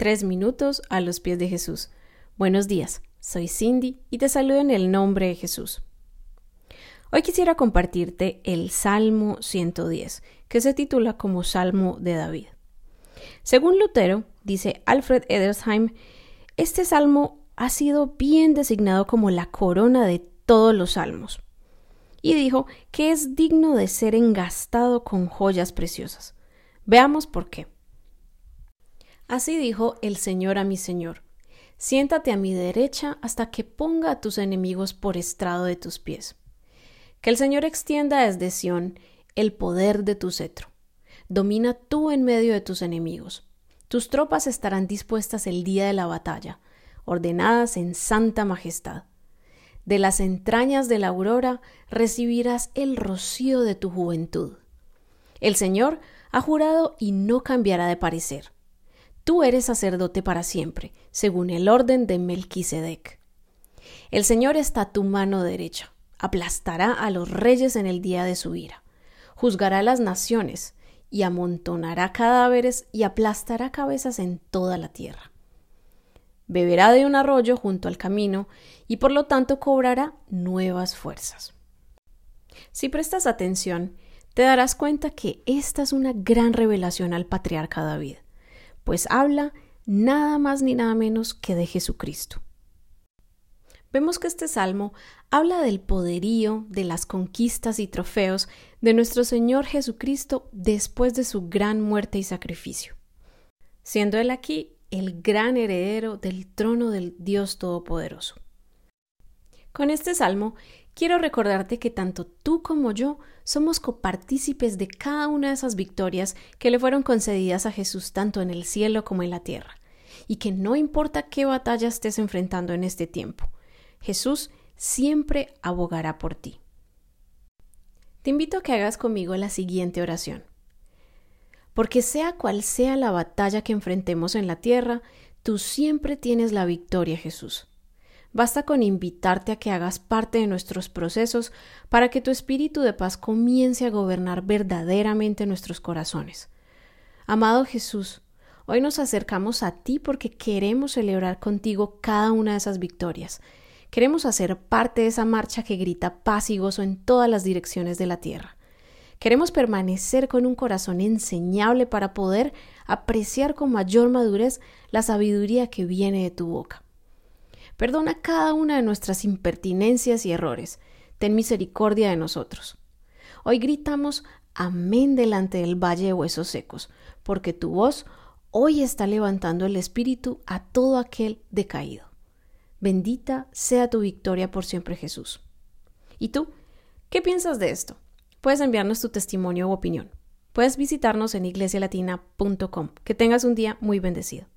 Tres minutos a los pies de Jesús. Buenos días, soy Cindy y te saludo en el nombre de Jesús. Hoy quisiera compartirte el Salmo 110, que se titula como Salmo de David. Según Lutero, dice Alfred Edersheim, este salmo ha sido bien designado como la corona de todos los salmos. Y dijo que es digno de ser engastado con joyas preciosas. Veamos por qué. Así dijo el Señor a mi Señor, siéntate a mi derecha hasta que ponga a tus enemigos por estrado de tus pies. Que el Señor extienda desde Sión el poder de tu cetro. Domina tú en medio de tus enemigos. Tus tropas estarán dispuestas el día de la batalla, ordenadas en santa majestad. De las entrañas de la aurora recibirás el rocío de tu juventud. El Señor ha jurado y no cambiará de parecer Tú eres sacerdote para siempre, según el orden de Melquisedec. El Señor está a tu mano derecha, aplastará a los reyes en el día de su ira, juzgará a las naciones, y amontonará cadáveres y aplastará cabezas en toda la tierra. Beberá de un arroyo junto al camino, y por lo tanto cobrará nuevas fuerzas. Si prestas atención, te darás cuenta que esta es una gran revelación al patriarca David pues habla nada más ni nada menos que de Jesucristo. Vemos que este salmo habla del poderío, de las conquistas y trofeos de nuestro Señor Jesucristo después de su gran muerte y sacrificio, siendo Él aquí el gran heredero del trono del Dios Todopoderoso. Con este salmo quiero recordarte que tanto tú como yo somos copartícipes de cada una de esas victorias que le fueron concedidas a Jesús tanto en el cielo como en la tierra, y que no importa qué batalla estés enfrentando en este tiempo, Jesús siempre abogará por ti. Te invito a que hagas conmigo la siguiente oración. Porque sea cual sea la batalla que enfrentemos en la tierra, tú siempre tienes la victoria, Jesús. Basta con invitarte a que hagas parte de nuestros procesos para que tu espíritu de paz comience a gobernar verdaderamente nuestros corazones. Amado Jesús, hoy nos acercamos a ti porque queremos celebrar contigo cada una de esas victorias. Queremos hacer parte de esa marcha que grita paz y gozo en todas las direcciones de la tierra. Queremos permanecer con un corazón enseñable para poder apreciar con mayor madurez la sabiduría que viene de tu boca. Perdona cada una de nuestras impertinencias y errores. Ten misericordia de nosotros. Hoy gritamos Amén delante del valle de huesos secos, porque tu voz hoy está levantando el espíritu a todo aquel decaído. Bendita sea tu victoria por siempre, Jesús. ¿Y tú? ¿Qué piensas de esto? Puedes enviarnos tu testimonio u opinión. Puedes visitarnos en iglesialatina.com. Que tengas un día muy bendecido.